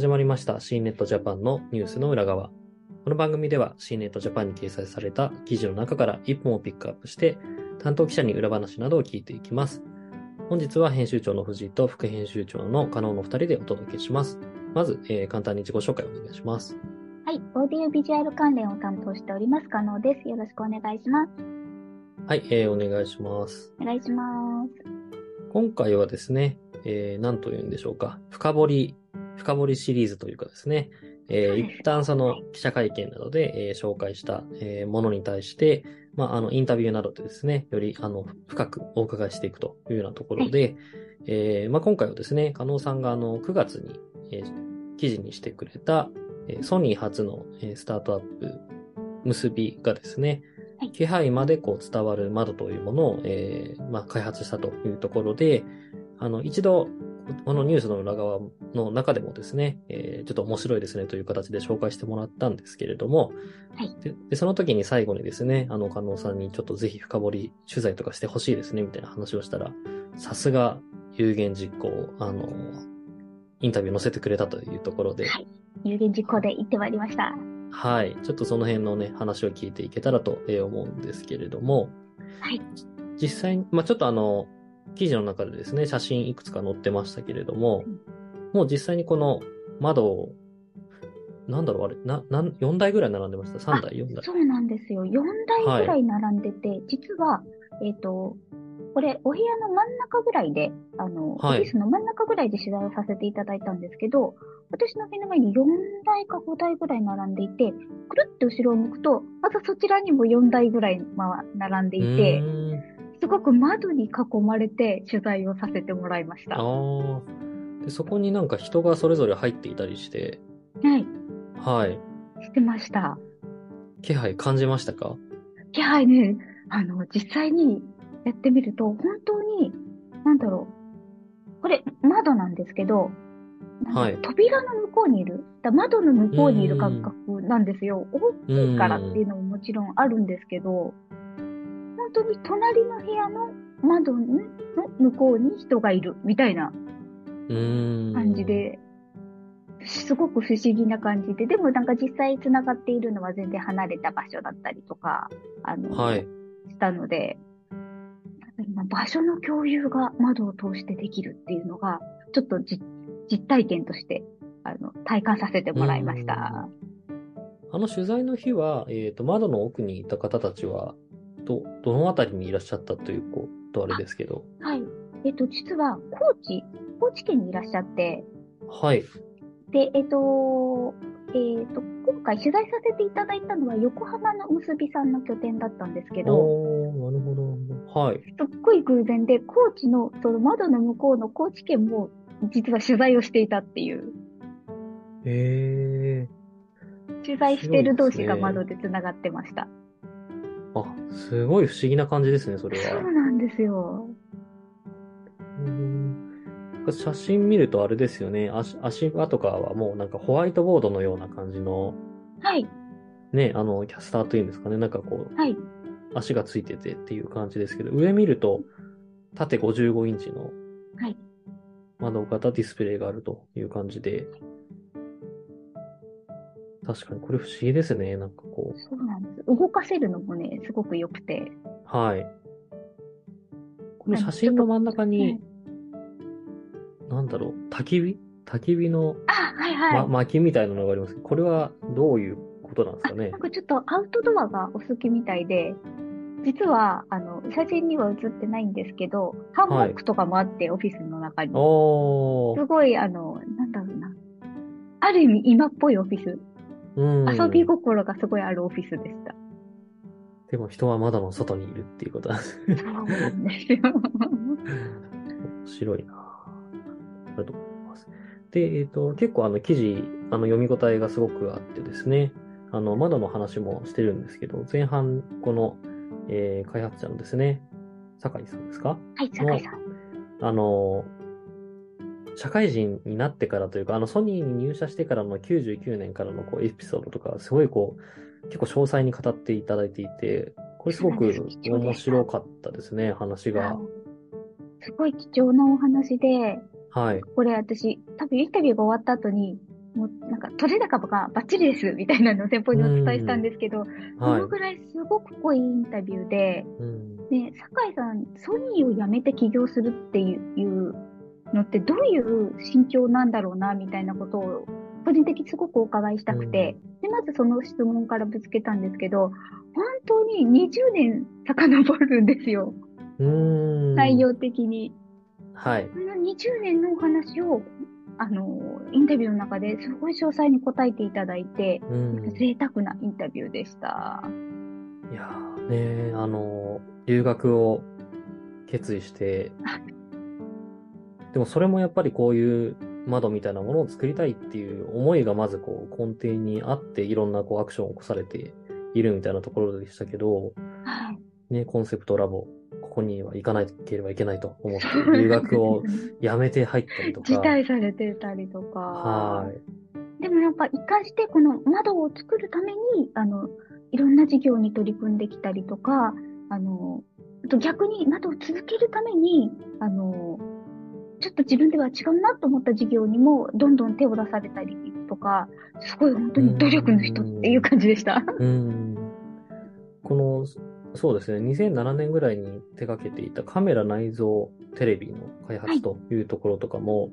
始まりました C ネットジャパンのニュースの裏側。この番組では C ネットジャパンに掲載された記事の中から1本をピックアップして、担当記者に裏話などを聞いていきます。本日は編集長の藤井と副編集長の加納の2人でお届けします。まず、えー簡単に自己紹介をお願いします。はい、オーディオビジュアル関連を担当しております、加納です。よろしくお願いします。はい、えーお願いします。お願いします。今回はですね、えー、何と言うんでしょうか。深掘り、深掘りシリーズというかですね、えー一旦その記者会見などで、えー紹介した、えーものに対して、まあ、あの、インタビューなどでですね、より、あの、深くお伺いしていくというようなところで、えーまあ、今回はですね、加納さんがあの、9月に、えー記事にしてくれた、えーソニー初の、えースタートアップ、結びがですね、はい。気配までこう伝わる窓というものを、えーまあ、開発したというところで、あの、一度、このニュースの裏側の中でもですね、えーちょっと面白いですねという形で紹介してもらったんですけれども、はいででその時に最後にですね、あの、加納さんにちょっとぜひ深掘り取材とかしてほしいですね、みたいな話をしたら、さすが有言実行、あの、インタビュー載せてくれたというところで、はい有言実行で言ってまいりました。はい。ちょっとその辺のね、話を聞いていけたらとえー思うんですけれども、はい。実際に、まあちょっとあの、記事の中でですね、写真いくつか載ってましたけれどもうん、もう実際にこの窓を、なんだろう、あれ、な、なん、4台ぐらい並んでました ?3 台 ?4 台そうなんですよ。4台ぐらい並んでて、実は、えっ、と、これ、お部屋の真ん中ぐらいで、あの、はいオフィスの真ん中ぐらいで取材をさせていただいたんですけど、私の目の前に4台か5台ぐらい並んでいて、くるって後ろを向くと、またそちらにも4台ぐらい、まあ、並んでいてすごく窓に囲まれて取材をさせてもらいました。あはあ。で、そこになんか人がそれぞれ入っていたりして、い。はい。してました。気配感じましたか？気配ね、あの、実際にやってみると、本当に、なんだろう。これ、窓なんですけど、はい扉の向こうにいる、だ窓の向こうにいる感覚なんですよ。大きいからっていうのももちろんあるんですけど、本当に隣の部屋の窓の向こうに人がいるみたいな。感じ。で、すごく不思議な感じで、でもなんか実際繋がっているのは全然離れた場所だったりとか、あの、はい。したので、まあ場所の共有が窓を通してできるっていうのが、ちょっとじ実体験として、あの、体感させてもらいました。あの取材の日は、えっ、と、窓の奥にいた方たちは、ど、どのあたりにいらっしゃったということあれですけど。はい。えっと、実は、高知、高知県にいらっしゃって、はい。で、えっと、えっと、今回取材させていただいたのは横浜の結びさんの拠点だったんですけど、なるほど。はい。すっごい偶然で、高知の、その窓の向こうの高知県も、実は取材をしていたっていう、へ取材してる同士が窓で繋がってました。ー。あ、すごい不思議な感じですね、それは。そうなんですよ。うん写真見るとあれですよね。足、足場とかはもうなんかホワイトボードのような感じの、はい、ね、あの、キャスターというんですかね。なんかこう、はい、足がついててっていう感じですけど、上見ると、縦55インチのはい。窓型ディスプレイがあるという感じで、確かにこれ不思議ですね。なんかこそうなんです。動かせるのもね、すごく良くて。う。はい。この写真の真ん中うにん、なんだろう、焚き火？焚き火の、あ、はいはい。ま、薪みたいなのがありますこれはどういうことなんですかね？なん。かちょっとアウトドアがお好きみたいで、実は、あの、写真には写ってないんですけど、ハンモックとかもあって、オフィスの中に。すごい、あの、なんだろうな。ある意味今っぽいオフィス。うん。遊び心がすごいあるオフィスでした。でも人は窓の外にいるっていうことなんですね。そうなんですよ。面白いなぁだと思います。で、えっ、と、結構あの記事、あの読み応えがすごくあってですね、あの、窓の話もしてるんですけど、前半、この、えー開発者のですね、酒井さんですか？はい、酒井さん。あの、社会人になってからというか、あの、ソニーに入社してからの99年からのこうエピソードとか、すごいこう、結構詳細に語っていただいていて、これすごく面白かったですね、話が。すごい貴重なお話で、はい。これ私、多分インタビューが終わった後に、もうなんか、取れ高がバッチリですみたいなのを先方にお伝えしたんですけど、そのぐらいすごく濃いインタビューで、ね、酒井さん、ソニーを辞めて起業するっていうのってどういう心境なんだろうな、みたいなことを、個人的にすごくお伺いしたくて、で、まずその質問からぶつけたんですけど、本当に20年遡るんですよ。内容的に。はい。この20年のお話をあの、インタビューの中ですごい詳細に答えていただいて、うん、贅沢なインタビューでした。いやーねあの、留学を決意して、でもそれもやっぱりこういう窓みたいなものを作りたいっていう思いがまずこう根底にあっていろんなこうアクションを起こされているみたいなところでしたけど、はい、ね、コンセプトラボここには行かなければいけないと思って、留学をやめて入ったりとか。辞退されてたりとか。はい。でもやっぱ一貫してこの窓を作るために、あの、いろんな事業に取り組んできたりとか、あの、逆に窓を続けるために、あの、ちょっと自分では違うなと思った事業にもどんどん手を出されたりとか、すごい本当に努力の人っていう感じでした。うん。このそうですね。2007年ぐらいに手掛けていたカメラ内蔵テレビの開発というところとかも、はい、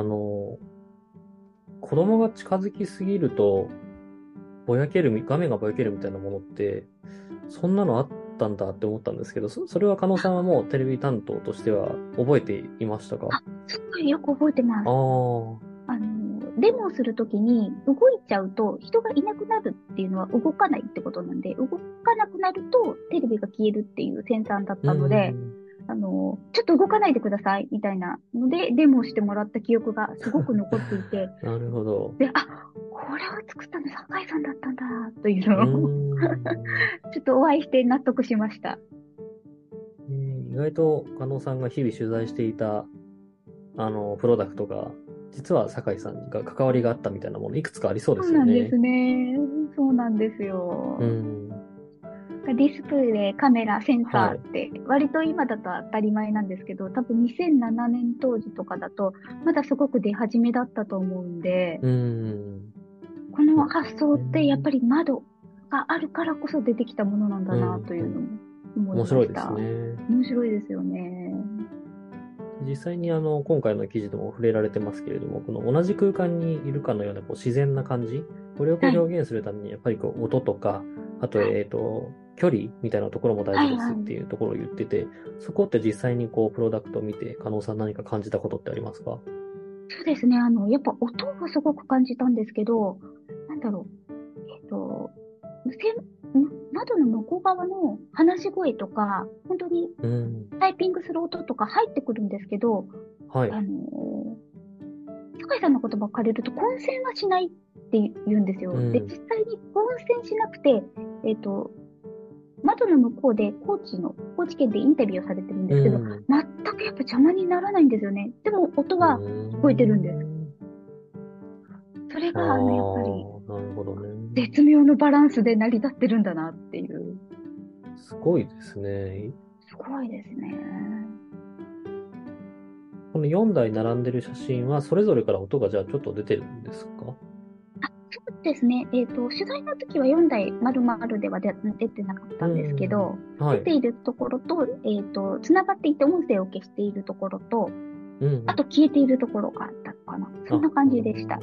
あの、子供が近づきすぎると、ぼやける、画面がぼやけるみたいなものって、そんなのあったんだって思ったんですけど、それは加納さんはもうテレビ担当としては覚えていましたか？あ、すごいよく覚えてます。ああ。あの、デモをするときに動いちゃうと人がいなくなるっていうのは動かないってことなんで、動かなくなるとテレビが消えるっていうセンサーだったので、あの、ちょっと動かないでくださいみたいなので、デモをしてもらった記憶がすごく残っていて。なるほど。で、あ、これを作ったの酒井さんだったんだ、というのを ちょっとお会いして納得しました。意外と加納さんが日々取材していた、あの、プロダクトが実は酒井さんが関わりがあったみたいなものいくつかありそうですよね。そうなんですね。そうなんですよ。うん。ディスプレイ、カメラ、センサーって、割と今だと当たり前なんですけど、はい、多分2007年当時とかだと、まだすごく出始めだったと思うんで、うんこの発想ってやっぱり窓があるからこそ出てきたものなんだなというのも思いました。面白いですね。面白いですよね。実際にあの、今回の記事でも触れられてますけれども、この同じ空間にいるかのようなこう自然な感じ、これをこう表現するために、やっぱりこう音とか、あと、えっ、と、距離みたいなところも大事ですっていうところを言ってて、そこって実際にこう、プロダクトを見て、加納さん何か感じたことってありますか？そうですね。あの、やっぱ音はすごく感じたんですけど、なんだろう。えっ、と、窓の向こう側の話し声とか、本当にタイピングする音とか入ってくるんですけど、はい。あのー、酒井さんの言葉を借りると混戦はしないって言うんですよ。うん、で、実際に混戦しなくて、えっ、ー、と、窓の向こうで高知の、高知県でインタビューをされてるんですけど、うん、全くやっぱ邪魔にならないんですよね。でも音は聞こえてるんです。それが、あの、やっぱり、なるほどね。絶妙のバランスで成り立ってるんだなっていう。すごいですね。すごいですね。この4台並んでる写真は、それぞれから音がじゃあちょっと出てるんですか？あそうですね。えっ、ー、と、取材の時は4台丸々では出てなかったんですけど、はい、出ているところと、えっ、ー、と、繋がっていて音声を消しているところと、うん、あと消えているところがあったかな。そんな感じでした。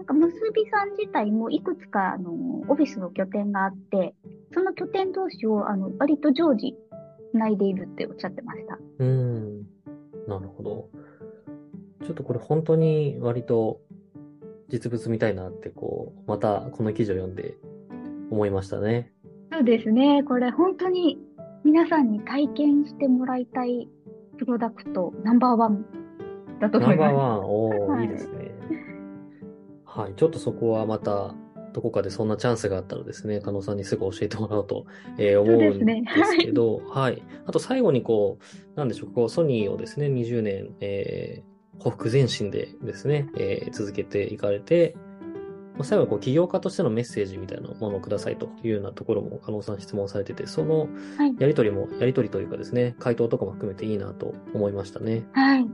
はい。なんか、むすびさん自体もいくつか、あの、オフィスの拠点があって、その拠点同士を、あの、割と常時、繋いでいるっておっしゃってました。うん。なるほど。ちょっとこれ本当に割と実物みたいなって、こう、またこの記事を読んで思いましたね。そうですね。これ本当に皆さんに体験してもらいたいプロダクトナンバーワンだと思います。ナンバーワン、おー、はい、いいですね。はい。ちょっとそこはまた、どこかでそんなチャンスがあったらですね、加納さんにすぐ教えてもらおうと、えー、思うんですけど、ね、はい。あと最後にこう、なんでしょう、こう、ソニーをですね、20年、えー、ほふ前進でですね、えー、続けていかれて、まあ、最後こう、起業家としてのメッセージみたいなものをくださいというようなところも、加納さん質問されてて、そのやりとりも、はい、やりとりというかですね、回答とかも含めていいなと思いましたね。はい。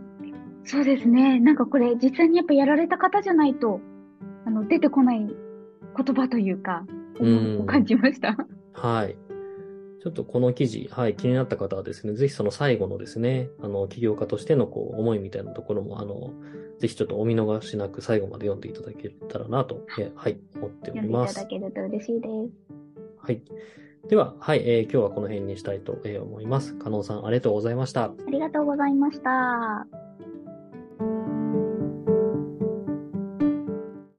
そうですね。なんかこれ実際にやっぱやられた方じゃないと、あの、出てこない言葉というか、うんを感じました。はい。ちょっとこの記事、はい、気になった方はですね、ぜひその最後のですね、あの、起業家としてのこう、思いみたいなところも、あの、ぜひちょっとお見逃しなく最後まで読んでいただけたらなと、えはい、思ってお読んでいります。ただけると嬉しいです。はい。では、はい、えー今日はこの辺にしたいとえー思います。加納さん、ありがとうございました。ありがとうございました。